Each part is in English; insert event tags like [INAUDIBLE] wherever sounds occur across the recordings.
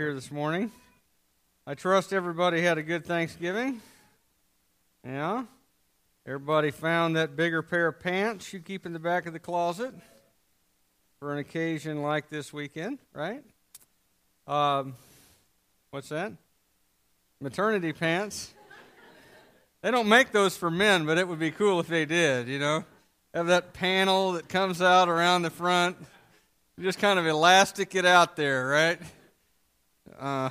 here this morning. I trust everybody had a good Thanksgiving. Yeah? Everybody found that bigger pair of pants you keep in the back of the closet for an occasion like this weekend, right? Um, what's that? Maternity pants. They don't make those for men, but it would be cool if they did, you know? Have that panel that comes out around the front. You just kind of elastic it out there, right? Uh,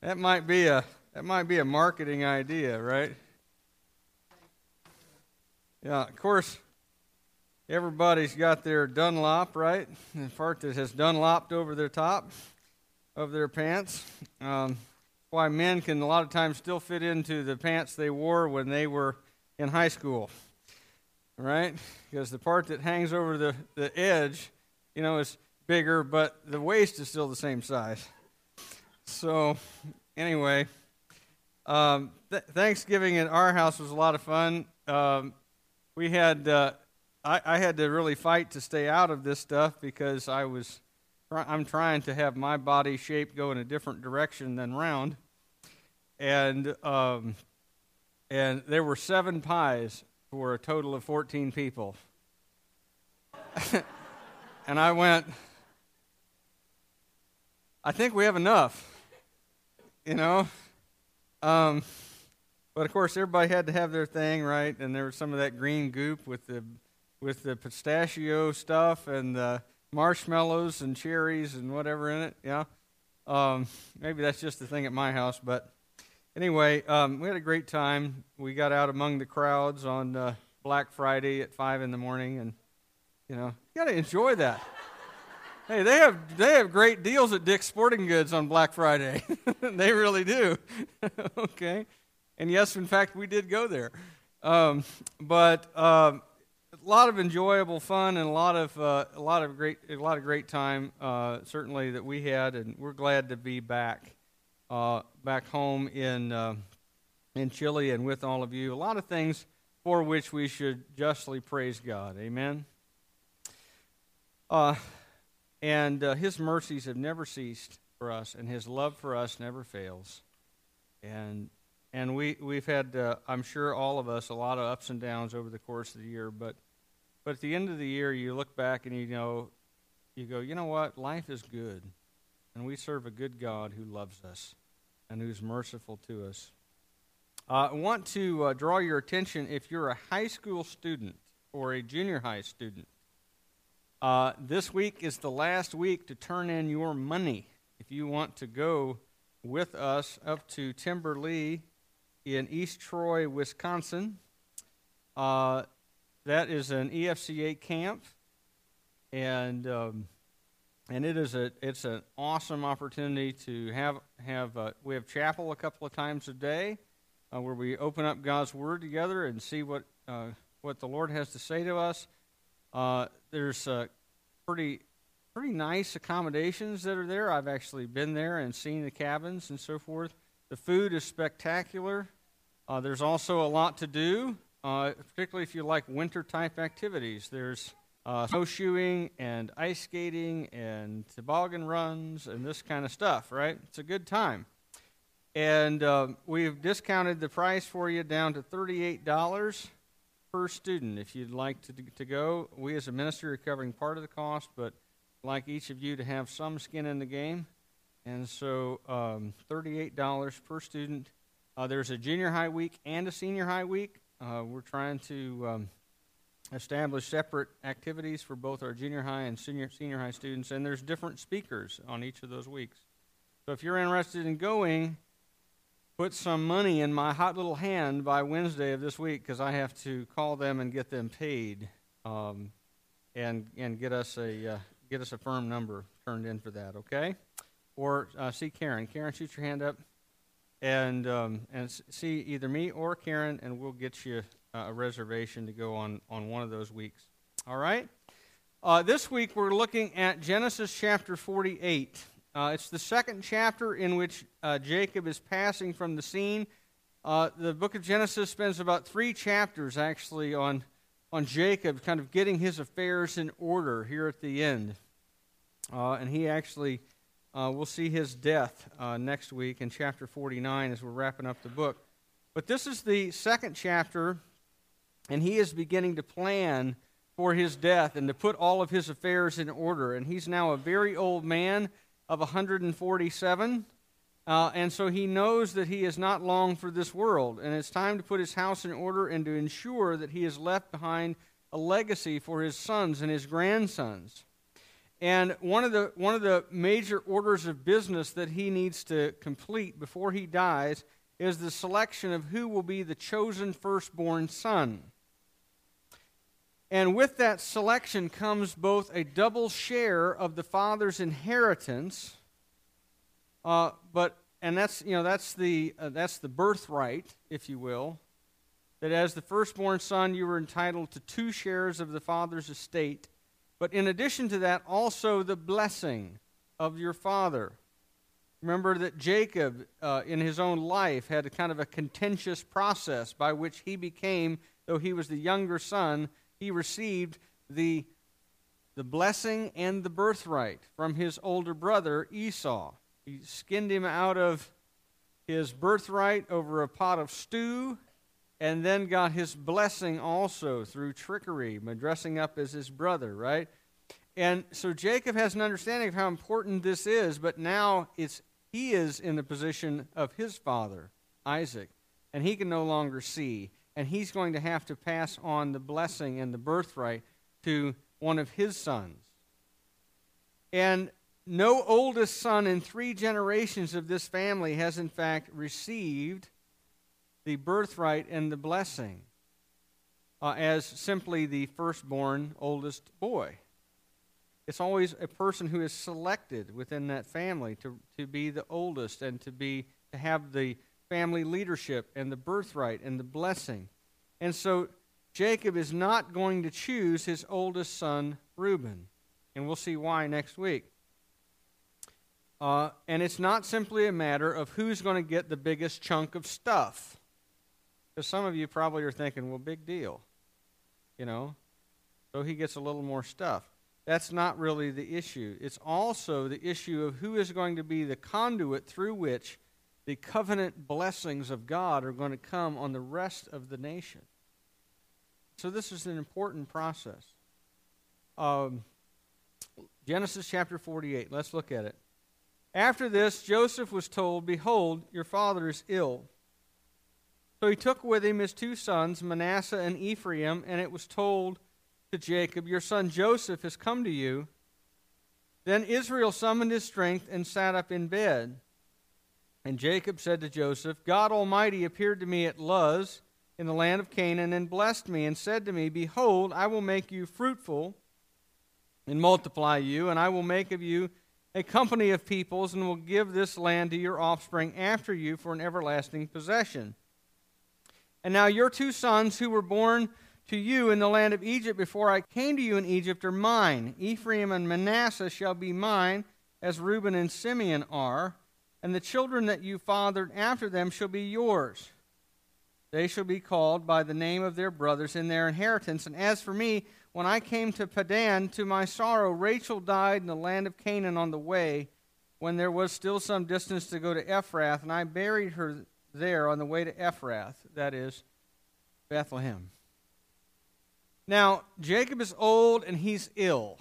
that might be a that might be a marketing idea, right? Yeah, of course, everybody's got their Dunlop, right? The part that has Dunlopped over their top of their pants. Um, why men can a lot of times still fit into the pants they wore when they were in high school, right? Because the part that hangs over the, the edge, you know, is bigger, but the waist is still the same size. So, anyway, um, th- Thanksgiving at our house was a lot of fun. Um, we had, uh, I, I had to really fight to stay out of this stuff because I was I'm trying to have my body shape go in a different direction than round. And um, and there were seven pies for a total of 14 people. [LAUGHS] and I went, I think we have enough, you know. Um, but of course, everybody had to have their thing, right? And there was some of that green goop with the with the pistachio stuff and the marshmallows and cherries and whatever in it. Yeah. Um, maybe that's just the thing at my house, but anyway, um, we had a great time. We got out among the crowds on uh, Black Friday at five in the morning, and you know, you got to enjoy that. Hey, they have they have great deals at Dick's Sporting Goods on Black Friday. [LAUGHS] they really do. [LAUGHS] okay, and yes, in fact, we did go there. Um, but um, a lot of enjoyable fun and a lot of uh, a lot of great a lot of great time uh, certainly that we had, and we're glad to be back uh, back home in uh, in Chile and with all of you. A lot of things for which we should justly praise God. Amen. Uh, and uh, His mercies have never ceased for us, and His love for us never fails. And and we we've had I'm sure all of us a lot of ups and downs over the course of the year, but but at the end of the year, you look back and you know, you go, you know what? Life is good. And we serve a good God who loves us and who's merciful to us. Uh, I want to uh, draw your attention if you're a high school student or a junior high student. Uh, this week is the last week to turn in your money if you want to go with us up to Timber-lee in East Troy, Wisconsin. Uh, that is an EFCA camp, and um, and it is a it's an awesome opportunity to have have uh, we have chapel a couple of times a day, uh, where we open up God's Word together and see what uh, what the Lord has to say to us. Uh, there's uh, pretty pretty nice accommodations that are there. I've actually been there and seen the cabins and so forth. The food is spectacular. Uh, there's also a lot to do uh, particularly if you like winter type activities. There's uh, snowshoeing and ice skating and toboggan runs and this kind of stuff, right? It's a good time. And uh, we've discounted the price for you down to $38 per student if you'd like to, to go. We as a ministry are covering part of the cost, but like each of you to have some skin in the game. And so um, $38 per student. Uh, there's a junior high week and a senior high week. Uh, we're trying to um, establish separate activities for both our junior high and senior, senior high students, and there's different speakers on each of those weeks. So if you're interested in going, put some money in my hot little hand by Wednesday of this week because I have to call them and get them paid, um, and and get us a uh, get us a firm number turned in for that. Okay, or uh, see Karen. Karen, shoot your hand up and um, and see either me or Karen, and we'll get you a reservation to go on on one of those weeks. All right. Uh, this week we're looking at Genesis chapter 48. Uh, it's the second chapter in which uh, Jacob is passing from the scene. Uh, the book of Genesis spends about three chapters actually on on Jacob, kind of getting his affairs in order here at the end, uh, and he actually Uh, we'll see his death uh, next week in chapter 49 as we're wrapping up the book. But this is the second chapter, and he is beginning to plan for his death and to put all of his affairs in order. And he's now a very old man of 147. Uh, and so he knows that he is not long for this world. And it's time to put his house in order and to ensure that he has left behind a legacy for his sons and his grandsons. And one of the one of the major orders of business that he needs to complete before he dies is the selection of who will be the chosen firstborn son. And with that selection comes both a double share of the father's inheritance, uh, but and that's you know that's the uh, that's the birthright, if you will. That as the firstborn son, you were entitled to two shares of the father's estate but in addition to that, also the blessing of your father. Remember that Jacob, uh, in his own life, had a kind of a contentious process by which he became, though he was the younger son, he received the, the blessing and the birthright from his older brother Esau. He skinned him out of his birthright over a pot of stew and then got his blessing also through trickery, by dressing up as his brother, right? And so Jacob has an understanding of how important this is, but now it's he is in the position of his father, Isaac, and he can no longer see, and he's going to have to pass on the blessing and the birthright to one of his sons. And no oldest son in three generations of this family has, in fact, received the birthright and the blessing uh, as simply the firstborn oldest boy. It's always a person who is selected within that family to, to be the oldest and to be to have the family leadership and the birthright and the blessing. And so Jacob is not going to choose his oldest son, Reuben. And we'll see why next week. Uh, and it's not simply a matter of who's going to get the biggest chunk of stuff. Because some of you probably are thinking, well, big deal. You know? So he gets a little more stuff. That's not really the issue. It's also the issue of who is going to be the conduit through which the covenant blessings of God are going to come on the rest of the nation. So, this is an important process. Um, Genesis chapter 48. Let's look at it. After this, Joseph was told, Behold, your father is ill. So he took with him his two sons, Manasseh and Ephraim, and it was told to Jacob, Your son Joseph has come to you. Then Israel summoned his strength and sat up in bed. And Jacob said to Joseph, God Almighty appeared to me at Luz in the land of Canaan and blessed me and said to me, Behold, I will make you fruitful and multiply you, and I will make of you a company of peoples and will give this land to your offspring after you for an everlasting possession. And now your two sons who were born to you in the land of Egypt before I came to you in Egypt are mine. Ephraim and Manasseh shall be mine, as Reuben and Simeon are, and the children that you fathered after them shall be yours. They shall be called by the name of their brothers in their inheritance. And as for me, when I came to Paddan, to my sorrow, Rachel died in the land of Canaan on the way, when there was still some distance to go to Ephrath, and I buried her there on the way to Ephrath, that is, Bethlehem. Now, Jacob is old and he's ill.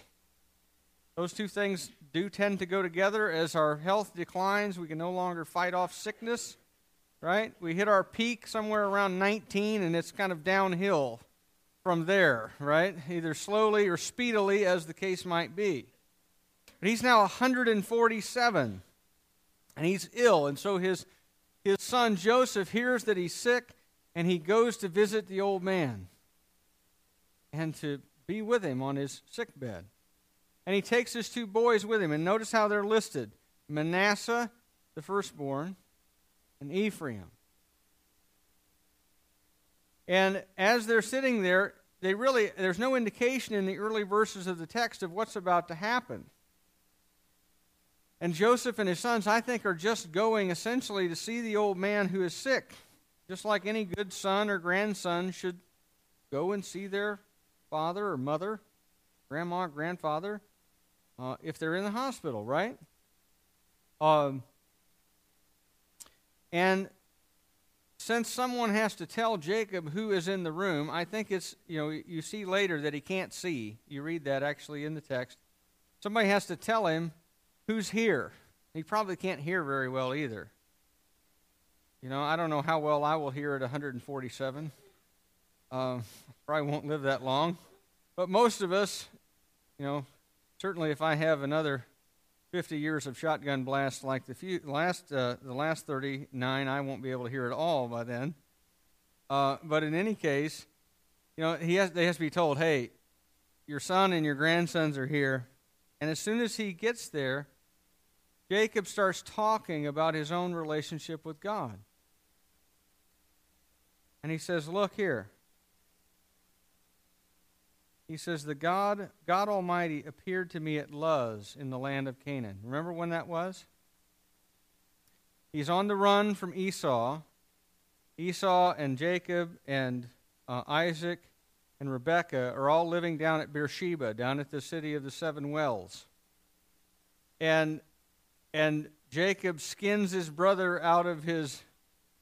Those two things do tend to go together. As our health declines, we can no longer fight off sickness, right? We hit our peak somewhere around 19 and it's kind of downhill from there, right? Either slowly or speedily, as the case might be. But he's now 147 and he's ill, and so his his son Joseph hears that he's sick and he goes to visit the old man and to be with him on his sick bed. And he takes his two boys with him. And notice how they're listed Manasseh, the firstborn, and Ephraim. And as they're sitting there, they really there's no indication in the early verses of the text of what's about to happen. And Joseph and his sons, I think, are just going essentially to see the old man who is sick, just like any good son or grandson should go and see their father or mother, grandma, grandfather, uh, if they're in the hospital, right? Um, and since someone has to tell Jacob who is in the room, I think it's, you know, you see later that he can't see. You read that actually in the text. Somebody has to tell him who's here. He probably can't hear very well either. You know, I don't know how well I will hear at 147. Um, probably won't live that long. But most of us, you know, certainly if I have another 50 years of shotgun blasts like the few, last uh, the last 39, I won't be able to hear it all by then. Uh, but in any case, you know, he has, they has to be told, hey, your son and your grandsons are here. And as soon as he gets there, Jacob starts talking about his own relationship with God. And he says, Look here. He says, The God, God Almighty appeared to me at Luz in the land of Canaan. Remember when that was? He's on the run from Esau. Esau and Jacob and uh, Isaac and Rebekah are all living down at Beersheba, down at the city of the seven wells. And, and Jacob skins his brother out of his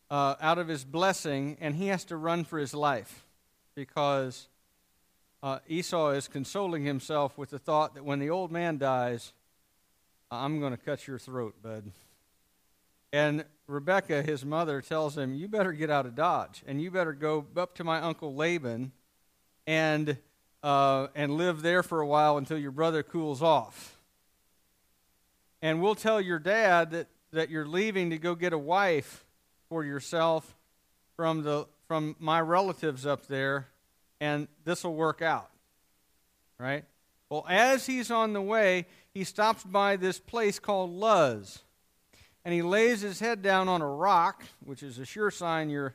uh, out of his blessing, and he has to run for his life because uh, Esau is consoling himself with the thought that when the old man dies, I'm going to cut your throat, bud. And Rebekah, his mother, tells him, You better get out of Dodge, and you better go up to my uncle Laban and, uh, and live there for a while until your brother cools off. And we'll tell your dad that, that you're leaving to go get a wife for yourself from the from my relatives up there and this will work out right? Well as he's on the way he stops by this place called luz and he lays his head down on a rock which is a sure sign you're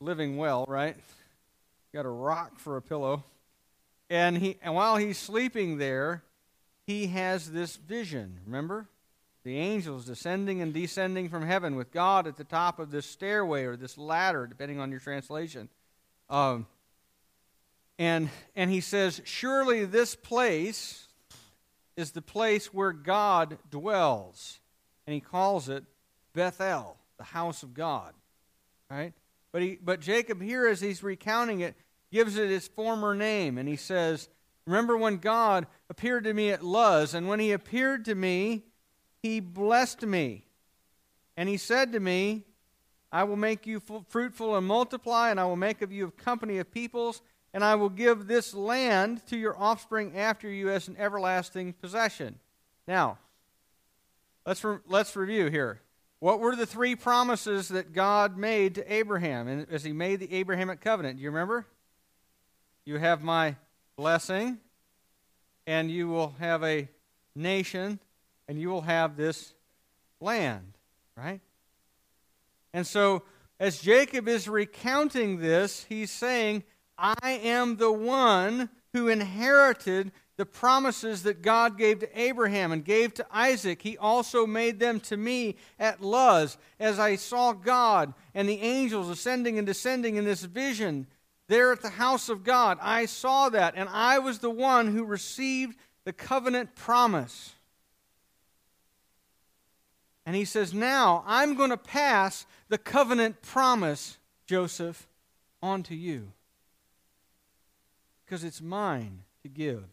living well right? Got a rock for a pillow. And he and while he's sleeping there he has this vision remember? The angels descending and descending from heaven with God at the top of this stairway or this ladder, depending on your translation. Um, and, and he says, Surely this place is the place where God dwells. And he calls it Bethel, the house of God. Right? But, he, but Jacob, here as he's recounting it, gives it its former name. And he says, Remember when God appeared to me at Luz, and when he appeared to me, he blessed me. And he said to me, I will make you fruitful and multiply, and I will make of you a company of peoples, and I will give this land to your offspring after you as an everlasting possession. Now, let's, re- let's review here. What were the three promises that God made to Abraham as he made the Abrahamic covenant? Do you remember? You have my blessing, and you will have a nation and you will have this land, right? And so, as Jacob is recounting this, he's saying, I am the one who inherited the promises that God gave to Abraham and gave to Isaac. He also made them to me at Luz as I saw God and the angels ascending and descending in this vision there at the house of God. I saw that, and I was the one who received the covenant promise. And he says, Now I'm going to pass the covenant promise, Joseph, on to you. Because it's mine to give.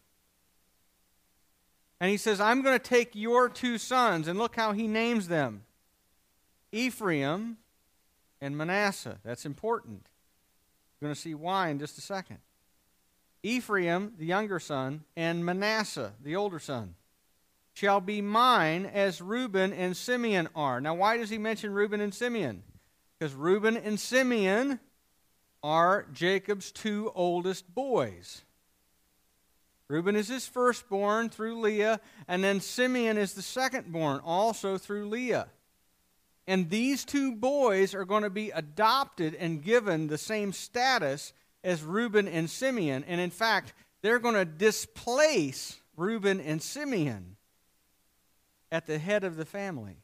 And he says, I'm going to take your two sons, and look how he names them Ephraim and Manasseh. That's important. We're going to see why in just a second. Ephraim, the younger son, and Manasseh, the older son shall be mine as Reuben and Simeon are. Now, why does he mention Reuben and Simeon? Because Reuben and Simeon are Jacob's two oldest boys. Reuben is his firstborn through Leah, and then Simeon is the secondborn, also through Leah. And these two boys are going to be adopted and given the same status as Reuben and Simeon. And in fact, they're going to displace Reuben and Simeon at the head of the family.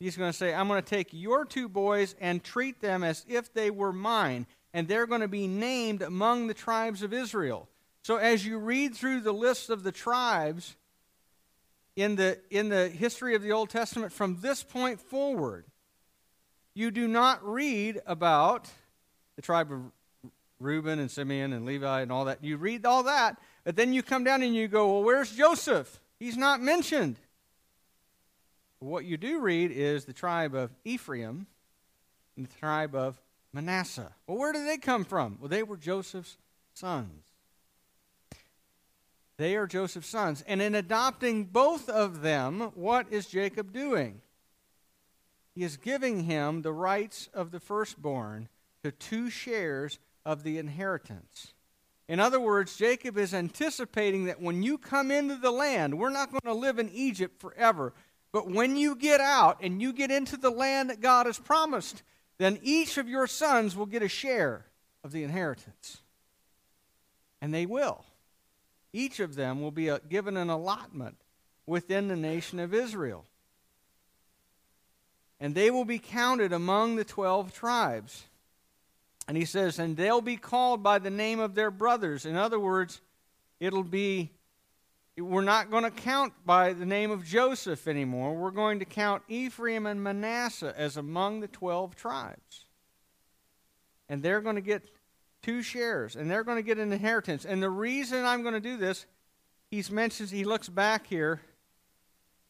He's going to say, I'm going to take your two boys and treat them as if they were mine, and they're going to be named among the tribes of Israel. So as you read through the list of the tribes, in the, in the history of the Old Testament from this point forward, you do not read about the tribe of Reuben and Simeon and Levi and all that. You read all that, but then you come down and you go, well, where's Joseph? He's not mentioned. What you do read is the tribe of Ephraim and the tribe of Manasseh. Well, where did they come from? Well, they were Joseph's sons. They are Joseph's sons. And in adopting both of them, what is Jacob doing? He is giving him the rights of the firstborn to two shares of the inheritance. In other words, Jacob is anticipating that when you come into the land, we're not going to live in Egypt forever. But when you get out and you get into the land that God has promised, then each of your sons will get a share of the inheritance. And they will. Each of them will be a, given an allotment within the nation of Israel. And they will be counted among the 12 tribes. And he says, and they'll be called by the name of their brothers. In other words, it'll be, we're not going to count by the name of Joseph anymore. We're going to count Ephraim and Manasseh as among the 12 tribes. And they're going to get two shares, and they're going to get an inheritance. And the reason I'm going to do this, he mentions, he looks back here,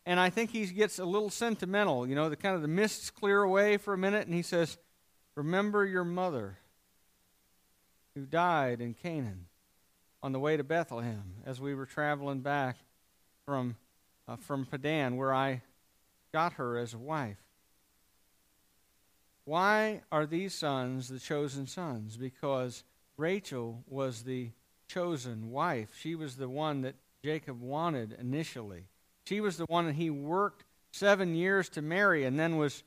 and I think he gets a little sentimental. You know, the kind of the mists clear away for a minute, and he says, Remember your mother who died in Canaan on the way to Bethlehem as we were traveling back from, uh, from Paddan, where I got her as a wife. Why are these sons the chosen sons? Because Rachel was the chosen wife. She was the one that Jacob wanted initially. She was the one that he worked seven years to marry and then was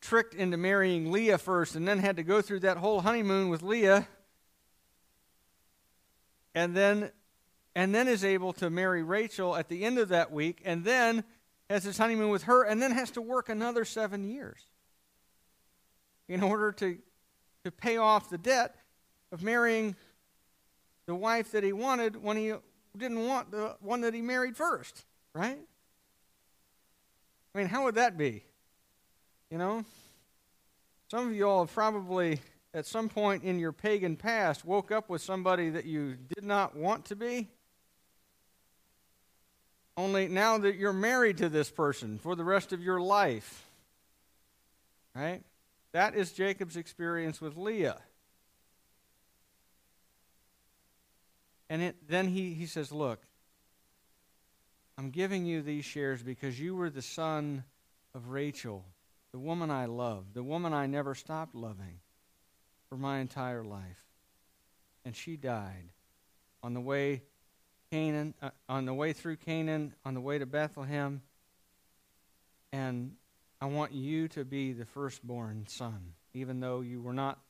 tricked into marrying Leah first and then had to go through that whole honeymoon with Leah and then and then is able to marry Rachel at the end of that week and then has his honeymoon with her and then has to work another 7 years in order to, to pay off the debt of marrying the wife that he wanted when he didn't want the one that he married first, right? I mean, how would that be? You know? Some of you all have probably, at some point in your pagan past, woke up with somebody that you did not want to be. Only now that you're married to this person for the rest of your life, right? That is Jacob's experience with Leah. And it, then he, he says, Look, I'm giving you these shares because you were the son of Rachel, the woman I loved, the woman I never stopped loving for my entire life. And she died on the way Canaan, uh, on the way through Canaan, on the way to Bethlehem. And I want you to be the firstborn son. Even though you were not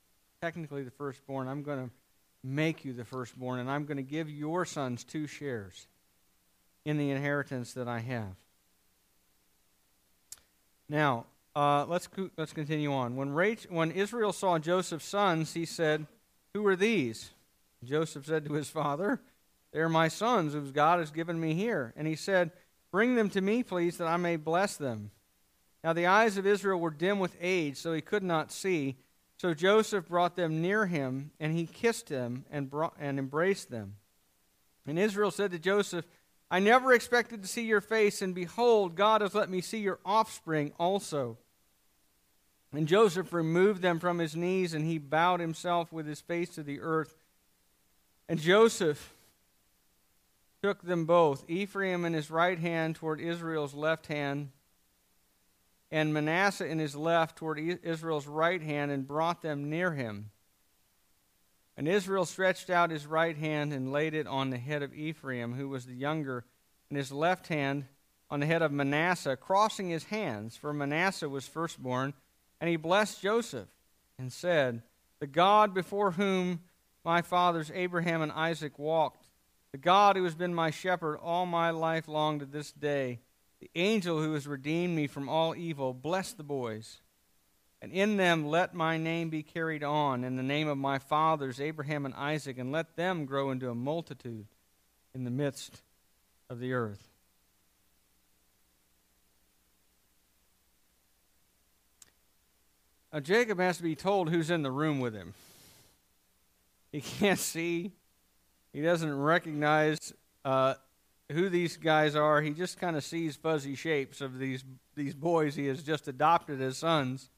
technically the firstborn, I'm going to make you the firstborn, and I'm going to give your sons two shares in the inheritance that I have. Now, uh, let's let's continue on. When Rachel, when Israel saw Joseph's sons, he said, "Who are these?" Joseph said to his father, "They are my sons, whose God has given me here." And he said, "Bring them to me, please, that I may bless them." Now the eyes of Israel were dim with age, so he could not see. So Joseph brought them near him, and he kissed them and, brought, and embraced them. And Israel said to Joseph, I never expected to see your face, and behold, God has let me see your offspring also. And Joseph removed them from his knees, and he bowed himself with his face to the earth. And Joseph took them both, Ephraim in his right hand toward Israel's left hand, and Manasseh in his left toward Israel's right hand and brought them near him. And Israel stretched out his right hand and laid it on the head of Ephraim, who was the younger, and his left hand on the head of Manasseh, crossing his hands, for Manasseh was firstborn. And he blessed Joseph and said, The God before whom my fathers Abraham and Isaac walked, the God who has been my shepherd all my life long to this day, the angel who has redeemed me from all evil, bless the boys. And in them let my name be carried on, in the name of my fathers, Abraham and Isaac, and let them grow into a multitude in the midst of the earth. Uh, Jacob has to be told who's in the room with him. He [LAUGHS] can't see. He doesn't recognize uh, who these guys are. He just kind of sees fuzzy shapes of these these boys he has just adopted as sons.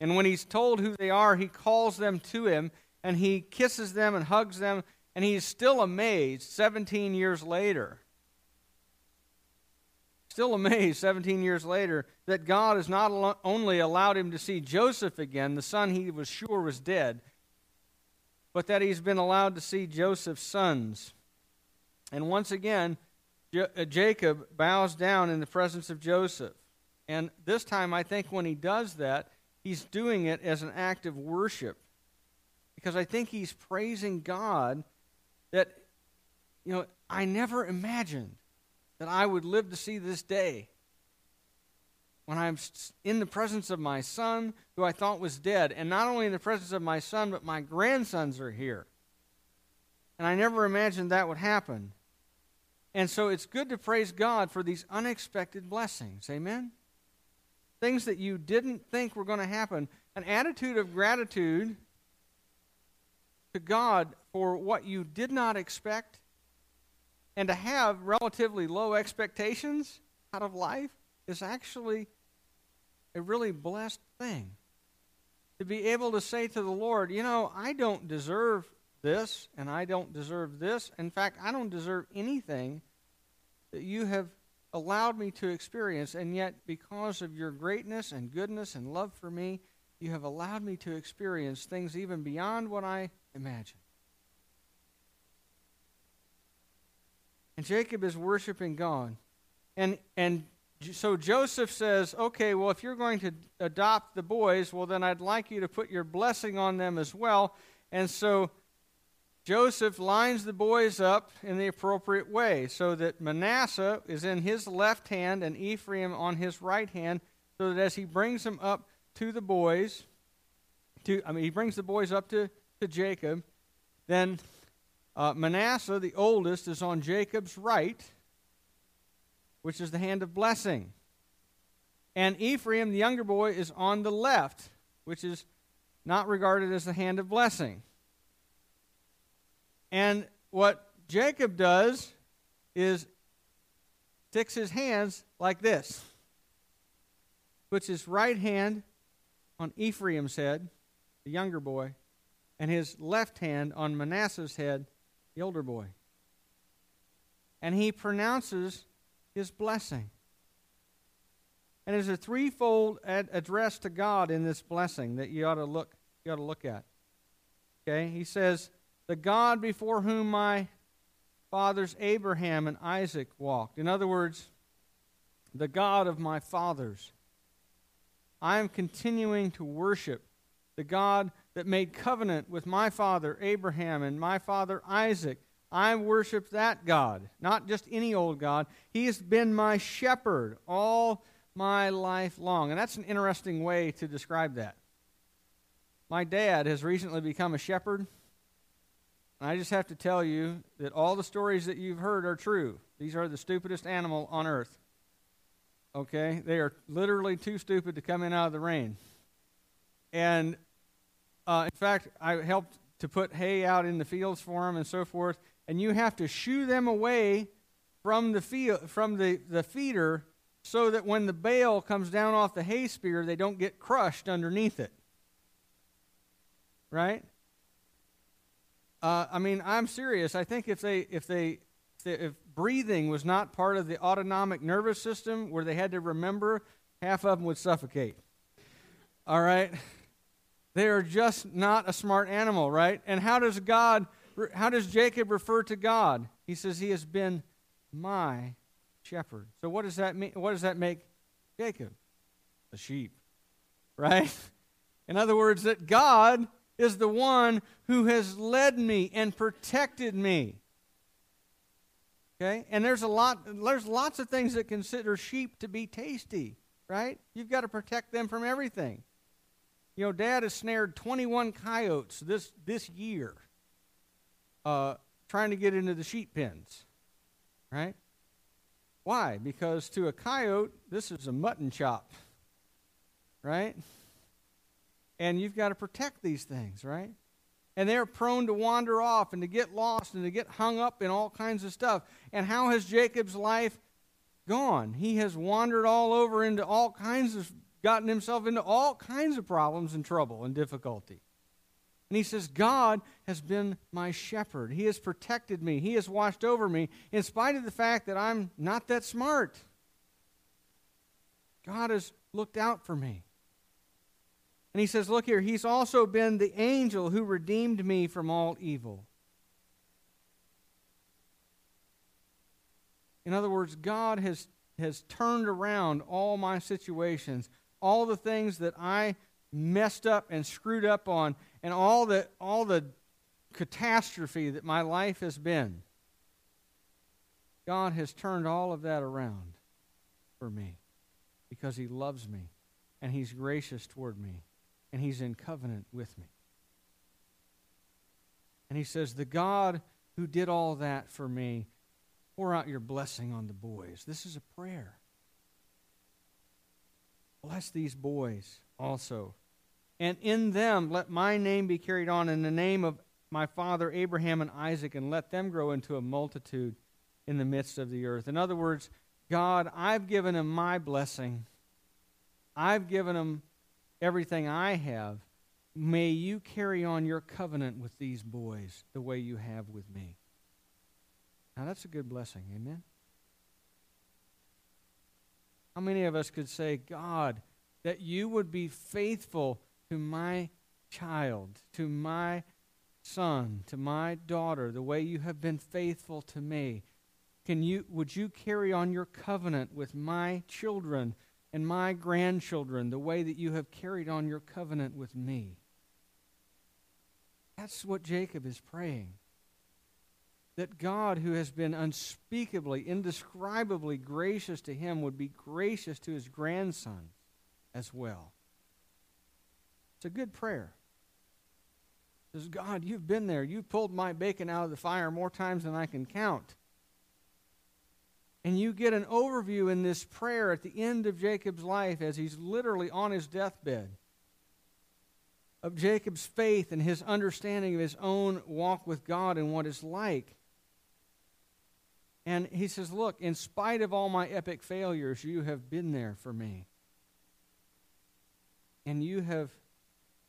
And when he's told who they are, he calls them to him and he kisses them and hugs them, and he's still amazed 17 years later. Still amazed 17 years later that God has not only allowed him to see Joseph again, the son he was sure was dead, but that he's been allowed to see Joseph's sons. And once again, uh, Jacob bows down in the presence of Joseph. And this time, I think when he does that, he's doing it as an act of worship. Because I think he's praising God that, you know, I never imagined that I would live to see this day when I'm in the presence of my son, who I thought was dead. And not only in the presence of my son, but my grandsons are here. And I never imagined that would happen. And so it's good to praise God for these unexpected blessings. Amen? Things that you didn't think were going to happen. An attitude of gratitude to God for what you did not expect and to have relatively low expectations out of life is actually a really blessed thing. To be able to say to the Lord, you know, I don't deserve this, and I don't deserve this. In fact, I don't deserve anything that you have allowed me to experience, and yet, because of your greatness and goodness and love for me, you have allowed me to experience things even beyond what I imagined. And Jacob is worshiping God. And, and so Joseph says, okay, well, if you're going to adopt the boys, well, then I'd like you to put your blessing on them as well. And so Joseph lines the boys up in the appropriate way so that Manasseh is in his left hand and Ephraim on his right hand, so that as he brings them up to the boys, to I mean, he brings the boys up to, to Jacob, then uh, Manasseh, the oldest, is on Jacob's right which is the hand of blessing. And Ephraim, the younger boy, is on the left, which is not regarded as the hand of blessing. And what Jacob does is sticks his hands like this, puts his right hand on Ephraim's head, the younger boy, and his left hand on Manasseh's head, the older boy. And he pronounces his blessing. And there's a threefold ad- address to God in this blessing that you ought to look you ought to look at. Okay? He says, "The God before whom my fathers Abraham and Isaac walked." In other words, the God of my fathers. I am continuing to worship the God that made covenant with my father Abraham and my father Isaac I worship that God, not just any old God. He has been my shepherd all my life long. And that's an interesting way to describe that. My dad has recently become a shepherd. I just have to tell you that all the stories that you've heard are true. These are the stupidest animal on earth. Okay? They are literally too stupid to come in out of the rain. And uh, in fact, I helped to put hay out in the fields for them and so forth and you have to shoo them away from the field, from the, the feeder so that when the bale comes down off the hay spear, they don't get crushed underneath it. Right? Uh, I mean, I'm serious. I think if they if they if breathing was not part of the autonomic nervous system, where they had to remember, half of them would suffocate. All right, [LAUGHS] they are just not a smart animal, right? And how does God how does Jacob refer to God? He says, He has been my shepherd. So what does that mean? What does that make Jacob? A sheep. [LAUGHS] Right? In other words, that God is the one who has led me and protected me. Okay? And there's a lot there's lots of things that consider sheep to be tasty, right? You've got to protect them from everything. You know, dad has snared 21 coyotes this this year uh, trying to get into the sheep pens, right? Why? Because to a coyote, this is a mutton chop, right? and you've got to protect these things, right? And they're prone to wander off and to get lost and to get hung up in all kinds of stuff. And how has Jacob's life gone? He has wandered all over into all kinds of, gotten himself into all kinds of problems and trouble and difficulty. And he says, God has been my shepherd. He has protected me. He has watched over me in spite of the fact that I'm not that smart. God has looked out for me. And he says, Look here, he's also been the angel who redeemed me from all evil. In other words, God has, has turned around all my situations, all the things that I messed up and screwed up on, and all the, all the catastrophe that my life has been. God has turned all of that around for me because He loves me and He's gracious toward me and He's in covenant with me. And He says, The God who did all that for me, pour out your blessing on the boys. This is a prayer. Bless these boys also and in them let my name be carried on in the name of my father Abraham and Isaac, and let them grow into a multitude in the midst of the earth. In other words, God, I've given them my blessing. I've given them everything I have. May you carry on your covenant with these boys the way you have with me. Now, that's a good blessing. Amen? How many of us could say, God, that you would be faithful to my child, to my son, to my daughter, the way you have been faithful to me. Can you would you carry on your covenant with my children and my grandchildren the way that you have carried on your covenant with me? That's what Jacob is praying. That God, who has been unspeakably, indescribably gracious to him, would be gracious to his grandson as well. It's a good prayer. It says, God, you've been there. You've pulled my bacon out of the fire more times than I can count. And you get an overview in this prayer at the end of Jacob's life as he's literally on his deathbed of Jacob's faith and his understanding of his own walk with God and what it's like. And he says, Look, in spite of all my epic failures, you have been there for me. And you have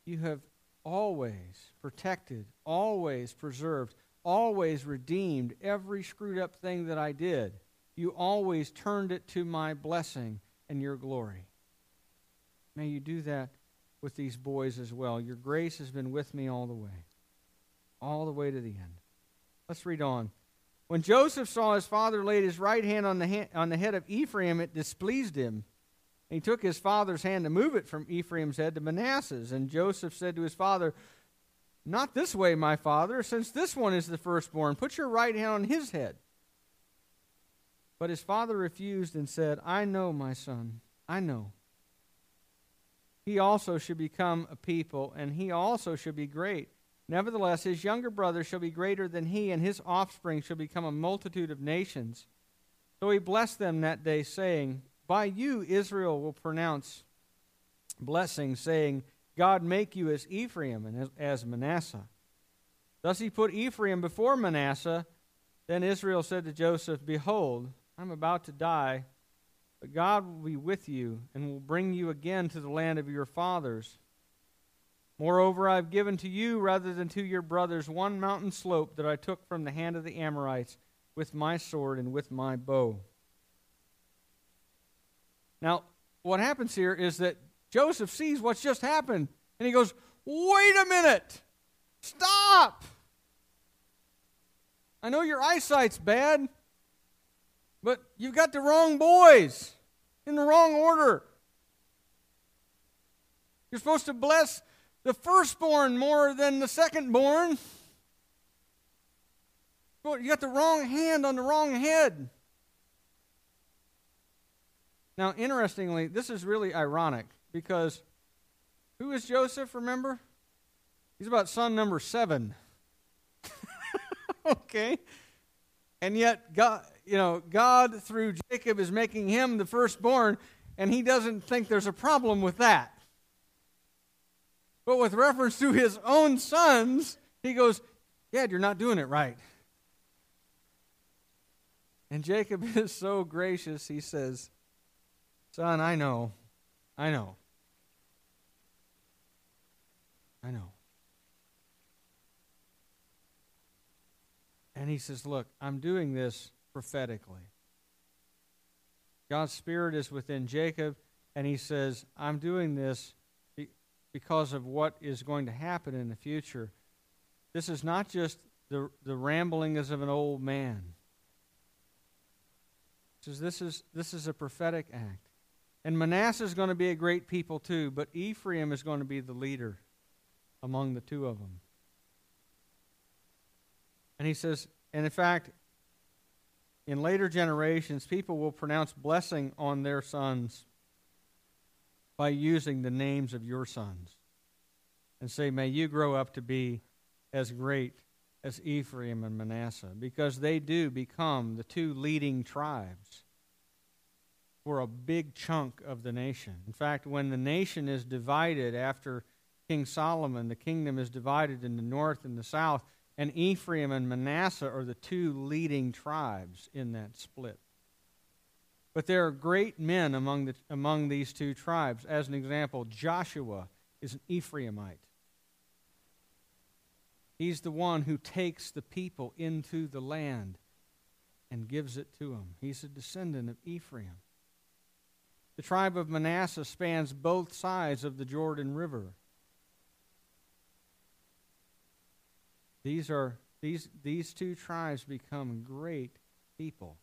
you have always protected, always preserved, always redeemed every screwed up thing that I did. You always turned it to my blessing and your glory. May you do that with these boys as well. Your grace has been with me all the way, all the way to the end. Let's read on. When Joseph saw his father laid his right hand on the, hand, on the head of Ephraim, it displeased him he took his father's hand to move it from Ephraim's head to Manasseh's. And Joseph said to his father, Not this way, my father, since this one is the firstborn. Put your right hand on his head. But his father refused and said, I know, my son, I know. He also should become a people, and he also should be great. Nevertheless, his younger brother shall be greater than he, and his offspring shall become a multitude of nations. So he blessed them that day, saying, by you, Israel will pronounce blessing, saying, God make you as Ephraim and as Manasseh. Thus he put Ephraim before Manasseh. Then Israel said to Joseph, Behold, I'm about to die, but God will be with you and will bring you again to the land of your fathers. Moreover, I have given to you, rather than to your brothers, one mountain slope that I took from the hand of the Amorites with my sword and with my bow. Now, what happens here is that Joseph sees what's just happened and he goes, Wait a minute! Stop! I know your eyesight's bad, but you've got the wrong boys in the wrong order. You're supposed to bless the firstborn more than the secondborn. You got the wrong hand on the wrong head. Now, interestingly, this is really ironic because who is Joseph, remember? He's about son number seven. [LAUGHS] okay? And yet, God, you know, God through Jacob is making him the firstborn, and he doesn't think there's a problem with that. But with reference to his own sons, he goes, Dad, you're not doing it right. And Jacob [LAUGHS] is so gracious, he says, Son, I know. I know. I know. And he says, Look, I'm doing this prophetically. God's Spirit is within Jacob, and he says, I'm doing this because of what is going to happen in the future. This is not just the, the ramblings of an old man. Says this is this is a prophetic act. And Manasseh is going to be a great people too, but Ephraim is going to be the leader among the two of them. And he says, and in fact, in later generations, people will pronounce blessing on their sons by using the names of your sons and say, May you grow up to be as great as Ephraim and Manasseh, because they do become the two leading tribes for a big chunk of the nation. In fact, when the nation is divided after King Solomon, the kingdom is divided in the north and the south, and Ephraim and Manasseh are the two leading tribes in that split. But there are great men among, the, among these two tribes. As an example, Joshua is an Ephraimite. He's the one who takes the people into the land and gives it to them. He's a descendant of Ephraim. The tribe of Manasseh spans both sides of the Jordan River. These are these these two tribes become great people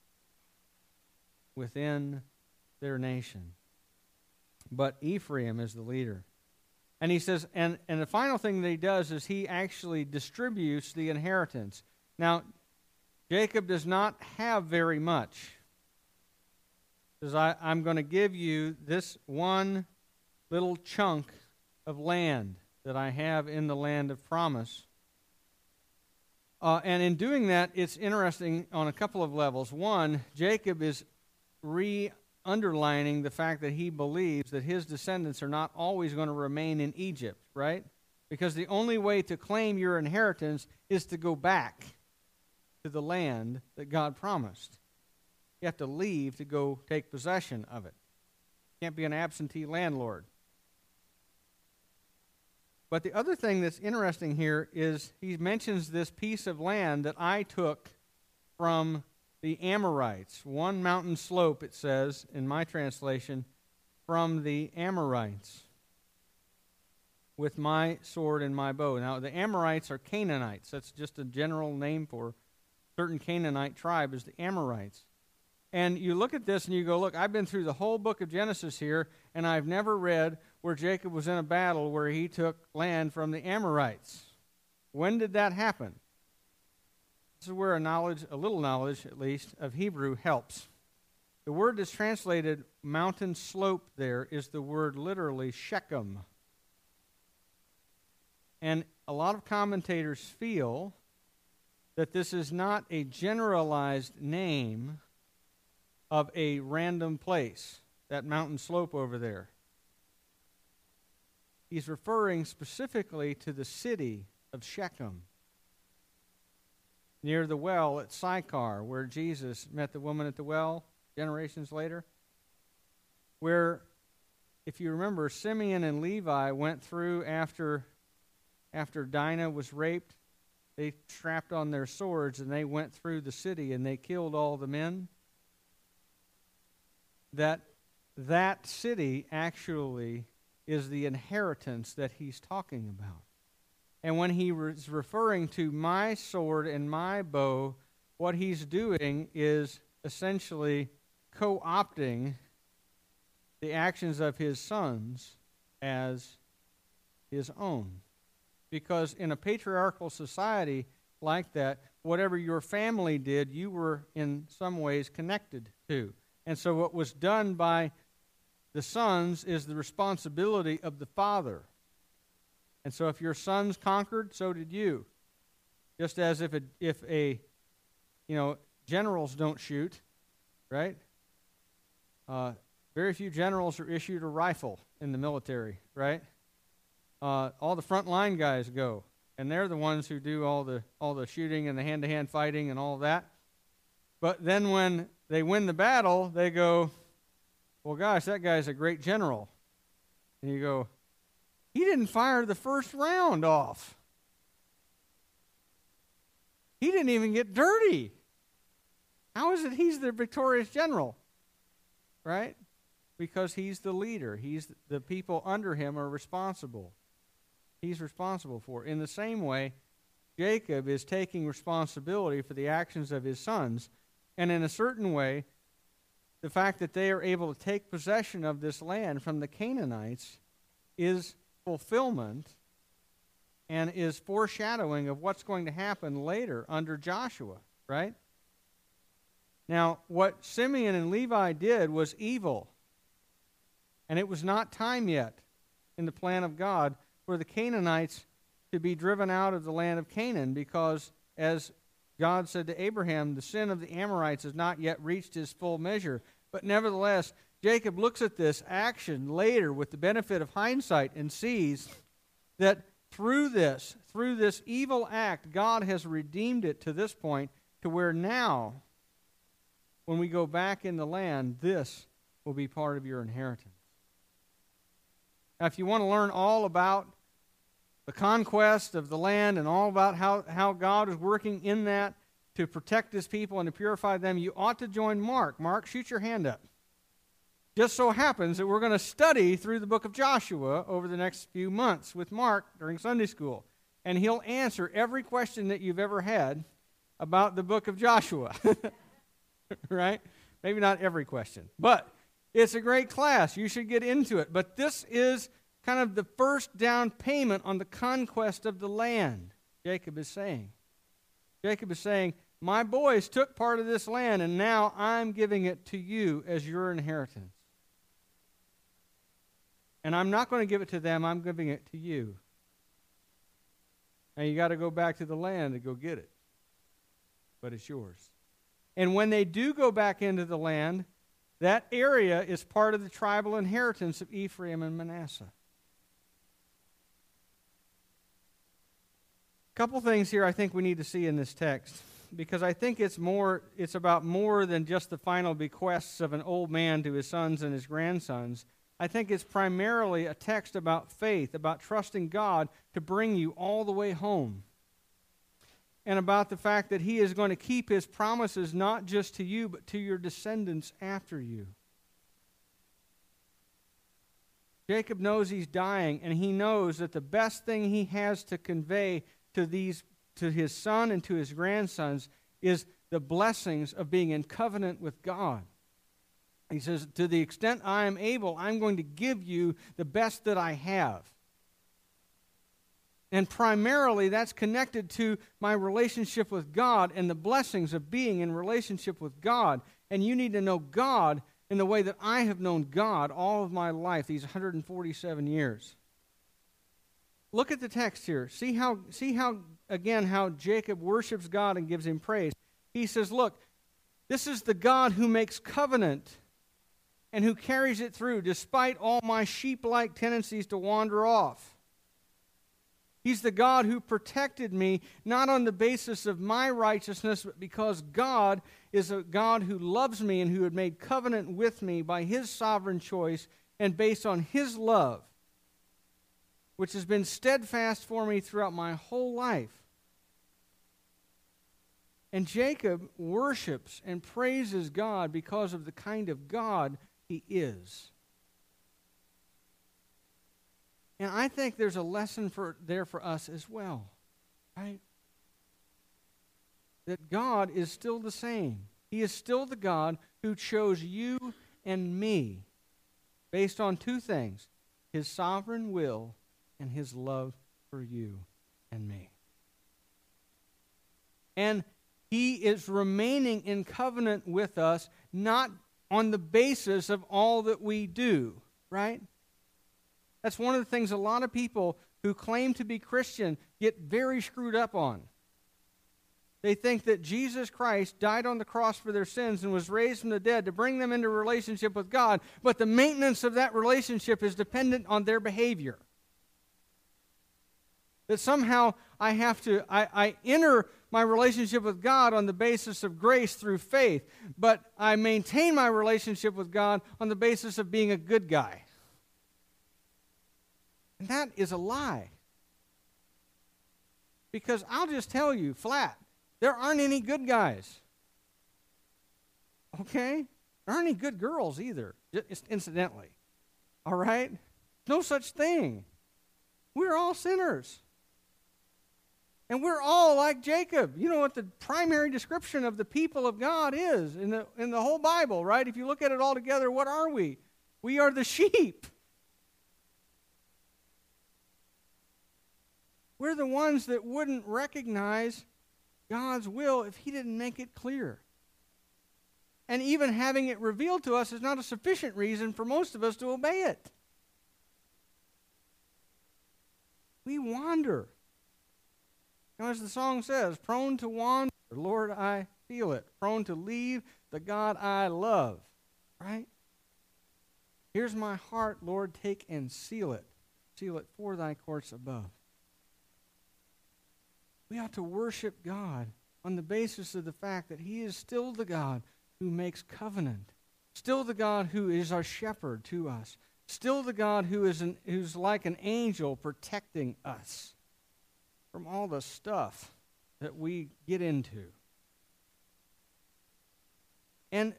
within their nation. But Ephraim is the leader. And he says, and, and the final thing that he does is he actually distributes the inheritance. Now, Jacob does not have very much. He says, I, I'm going to give you this one little chunk of land that I have in the land of promise. Uh, and in doing that, it's interesting on a couple of levels. One, Jacob is re underlining the fact that he believes that his descendants are not always going to remain in Egypt, right? Because the only way to claim your inheritance is to go back to the land that God promised. You have to leave to go take possession of it. You can't be an absentee landlord. But the other thing that's interesting here is he mentions this piece of land that I took from the Amorites. One mountain slope, it says in my translation, from the Amorites with my sword and my bow. Now, the Amorites are Canaanites. That's just a general name for certain Canaanite tribe is the Amorites. And you look at this and you go, look, I've been through the whole book of Genesis here, and I've never read where Jacob was in a battle where he took land from the Amorites. When did that happen? This is where a knowledge, a little knowledge at least, of Hebrew helps. The word that's translated mountain slope there is the word literally Shechem. And a lot of commentators feel that this is not a generalized name of a random place, that mountain slope over there. He's referring specifically to the city of Shechem near the well at Sychar, where Jesus met the woman at the well generations later. Where, if you remember, Simeon and Levi went through after, after Dinah was raped. They strapped on their swords and they went through the city and they killed all the men. That that city actually is the inheritance that he's talking about. And when he is referring to my sword and my bow, what he's doing is essentially co opting the actions of his sons as his own. Because in a patriarchal society like that, whatever your family did, you were in some ways connected to. And so what was done by the sons is the responsibility of the father. And so if your sons conquered, so did you. Just as if a, if a you know, generals don't shoot, right? Uh, very few generals are issued a rifle in the military, right? uh, all the front line guys go, and they're the ones who do all the all the shooting and the hand-to-hand fighting and all that. But then when they win the battle, they go, "Well, gosh, that guy's a great general," and you go, "He didn't fire the first round off. He didn't even get dirty. How is it he's the victorious general?" Right? Because he's the leader. He's the people under him are responsible he's responsible for. In the same way, Jacob is taking responsibility for the actions of his sons. And in a certain way, the fact that they are able to take possession of this land from the Canaanites is fulfillment and is foreshadowing of what's going to happen later under Joshua, right? Now, what Simeon and Levi did was evil. And it was not time yet in the plan of God for the Canaanites to be driven out of the land of Canaan because, as God said to Abraham, the sin of the Amorites has not yet reached his full measure. But nevertheless, Jacob looks at this action later with the benefit of hindsight and sees that through this, through this evil act, God has redeemed it to this point to where now, when we go back in the land, this will be part of your inheritance. Now, if you want to learn all about the conquest of the land and all about how, how God is working in that to protect his people and to purify them, you ought to join Mark. Mark, shoot your hand up. Just so happens that we're going to study through the book of Joshua over the next few months with Mark during Sunday school. And he'll answer every question that you've ever had about the book of Joshua. [LAUGHS] right? Maybe not every question, but it's a great class. You should get into it. But this is kind of the first down payment on the conquest of the land, Jacob is saying. Jacob is saying, My boys took part of this land, and now I'm giving it to you as your inheritance. And I'm not going to give it to them, I'm giving it to you. And you got to go back to the land to go get it. But it's yours. And when they do go back into the land, that area is part of the tribal inheritance of Ephraim and Manasseh. couple things here I think we need to see in this text because I think it's more it's about more than just the final bequests of an old man to his sons and his grandsons. I think it's primarily a text about faith, about trusting God to bring you all the way home. And about the fact that he is going to keep his promises not just to you but to your descendants after you. Jacob knows he's dying, and he knows that the best thing he has to convey to these to his son and to his grandsons is the blessings of being in covenant with God. He says, To the extent I am able, I'm going to give you the best that I have. And primarily, that's connected to my relationship with God and the blessings of being in relationship with God. And you need to know God in the way that I have known God all of my life, these 147 years. Look at the text here. See how, see how, again, how Jacob worships God and gives him praise. He says, Look, this is the God who makes covenant and who carries it through despite all my sheep like tendencies to wander off. He's the God who protected me, not on the basis of my righteousness, but because God is a God who loves me and who had made covenant with me by his sovereign choice and based on his love which has been steadfast for me throughout my whole life. And Jacob worships and praises God because of the kind of God he is. And I think there's a lesson for, there for us as well, right? That God is still the same. He is still the God who chose you and me based on two things his sovereign will and his love for you and me. And he is remaining in covenant with us, not on the basis of all that we do, right? That's one of the things a lot of people who claim to be Christian get very screwed up on. They think that Jesus Christ died on the cross for their sins and was raised from the dead to bring them into relationship with God, but the maintenance of that relationship is dependent on their behavior. that somehow I have to, I, I enter my relationship with God on the basis of grace through faith, but I maintain my relationship with God on the basis of being a good guy. And that is a lie. Because I'll just tell you flat, there aren't any good guys. Okay? There aren't any good girls either, just incidentally. All right? No such thing. We're all sinners. And we're all like Jacob. You know what the primary description of the people of God is in the, in the whole Bible, right? If you look at it all together, what are we? We are the sheep. We're the ones that wouldn't recognize God's will if He didn't make it clear. And even having it revealed to us is not a sufficient reason for most of us to obey it. We wander. As the song says, prone to wander, Lord, I feel it. Prone to leave the God I love. Right? Here's my heart, Lord, take and seal it. Seal it for thy courts above. We ought to worship God on the basis of the fact that He is still the God who makes covenant, still the God who is our shepherd to us, still the God who is an, who's like an angel protecting us from all the stuff that we get into. And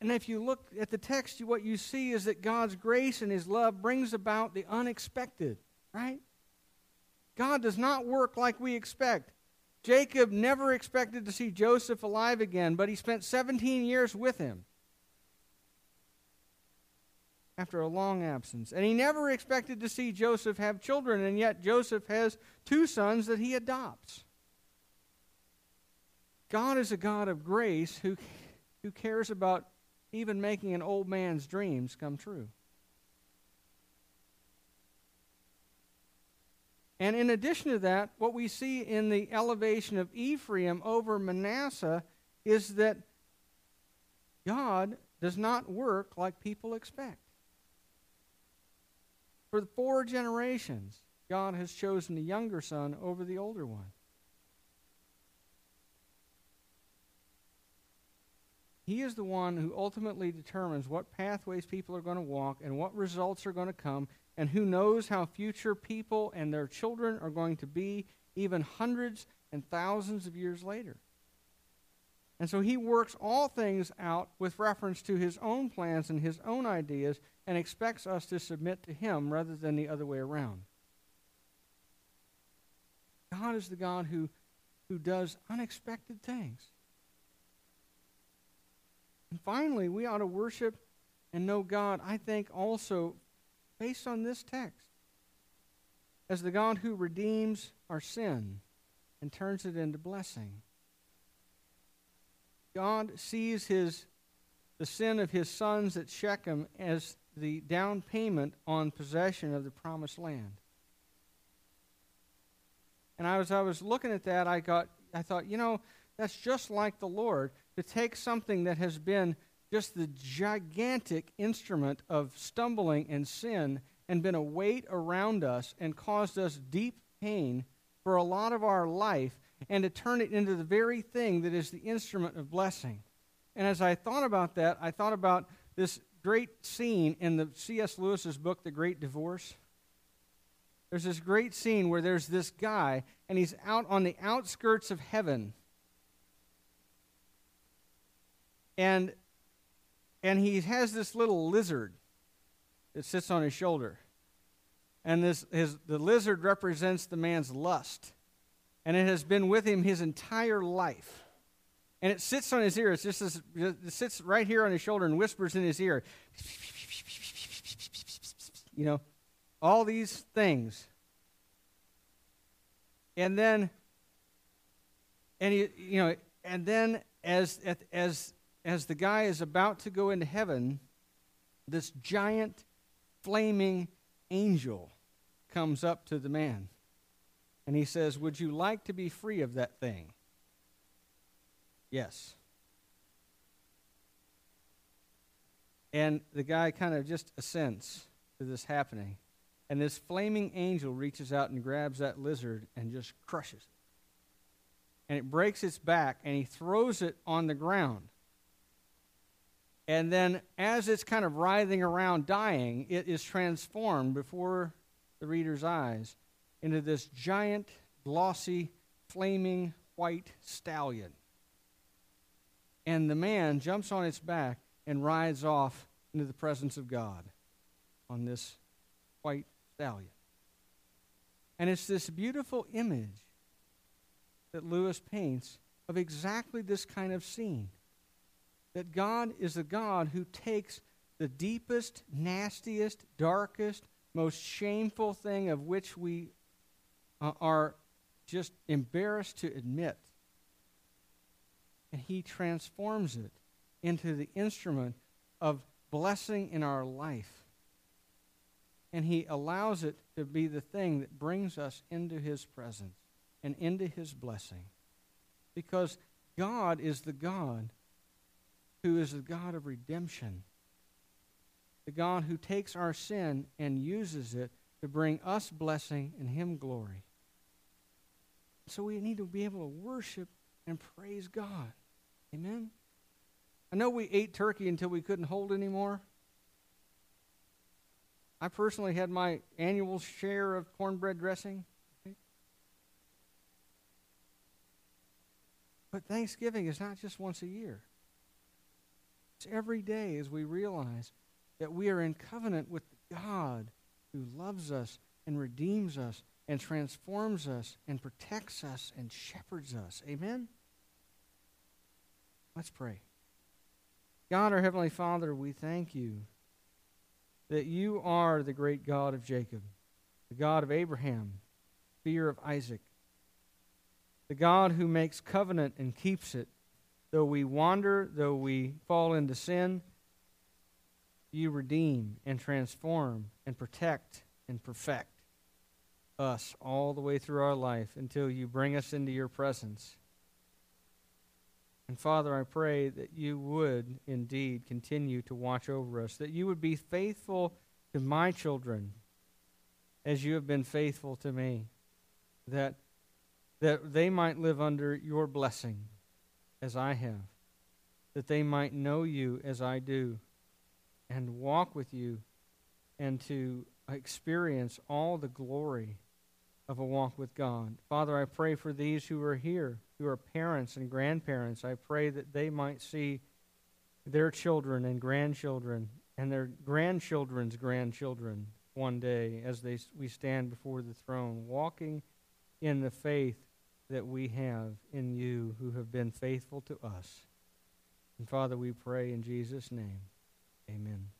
and if you look at the text, what you see is that God's grace and His love brings about the unexpected, right? God does not work like we expect. Jacob never expected to see Joseph alive again, but he spent 17 years with him after a long absence. And he never expected to see Joseph have children, and yet Joseph has two sons that he adopts. God is a God of grace who, who cares about even making an old man's dreams come true. And in addition to that, what we see in the elevation of Ephraim over Manasseh is that God does not work like people expect. For four generations, God has chosen the younger son over the older one. He is the one who ultimately determines what pathways people are going to walk and what results are going to come and who knows how future people and their children are going to be even hundreds and thousands of years later. And so he works all things out with reference to his own plans and his own ideas and expects us to submit to him rather than the other way around. God is the God who, who does unexpected things. And finally, we ought to worship and know God, I think, also based on this text as the God who redeems our sin and turns it into blessing. God sees his the sin of his sons at Shechem as the down payment on possession of the promised land. And I was I was looking at that, I got I thought, you know, that's just like the Lord to take something that has been just the gigantic instrument of stumbling and sin and been a weight around us and caused us deep pain for a lot of our life and to turn it into the very thing that is the instrument of blessing. And as I thought about that, I thought about this great scene in the C.S. Lewis's book, The Great Divorce. There's this great scene where there's this guy, and he's out on the outskirts of heaven. And and he has this little lizard that sits on his shoulder. And this his the lizard represents the man's lust. And it has been with him his entire life. And it sits on his ear. It's just this, it sits right here on his shoulder and whispers in his ear. You know, all these things. And then and he, you know, and then as as as the guy is about to go into heaven, this giant flaming angel comes up to the man and he says, Would you like to be free of that thing? Yes. And the guy kind of just assents to this happening. And this flaming angel reaches out and grabs that lizard and just crushes it. And it breaks its back, and he throws it on the ground. And then, as it's kind of writhing around dying, it is transformed before the reader's eyes into this giant, glossy, flaming white stallion. And the man jumps on its back and rides off into the presence of God on this white stallion. And it's this beautiful image that Lewis paints of exactly this kind of scene. That God is a God who takes the deepest, nastiest, darkest, most shameful thing of which we uh, are just embarrassed to admit. And He transforms it into the instrument of blessing in our life. And He allows it to be the thing that brings us into His presence and into His blessing. Because God is the God who is the God of redemption, the God who takes our sin and uses it to bring us blessing and Him glory. So we need to be able to worship and praise God. Amen? I know we ate turkey until we couldn't hold anymore. I personally had my annual share of cornbread dressing. But Thanksgiving is not just once a year. It's every day as we realize that we are in covenant with God who loves us and redeems us and transforms us and protects us and shepherds us. Amen? Let's pray. God, our Heavenly Father, we thank you that you are the great God of Jacob, the God of Abraham, fear of Isaac, the God who makes covenant and keeps it. Though we wander, though we fall into sin, you redeem and transform and protect and perfect us all the way through our life until you bring us into your presence. And Father, I pray that you would indeed continue to watch over us, that you would be faithful to my children as you have been faithful to me, that, that they might live under your blessing as I have, that they might know you as I do, and walk with you, and to experience all the glory of a walk with God. Father, I pray for these who are here, who are parents and grandparents. I pray that they might see their children and grandchildren and their grandchildren's grandchildren one day as they, we stand before the throne, walking in the faith that we have in you who have been faithful to us. And Father, we pray in Jesus' name. Amen.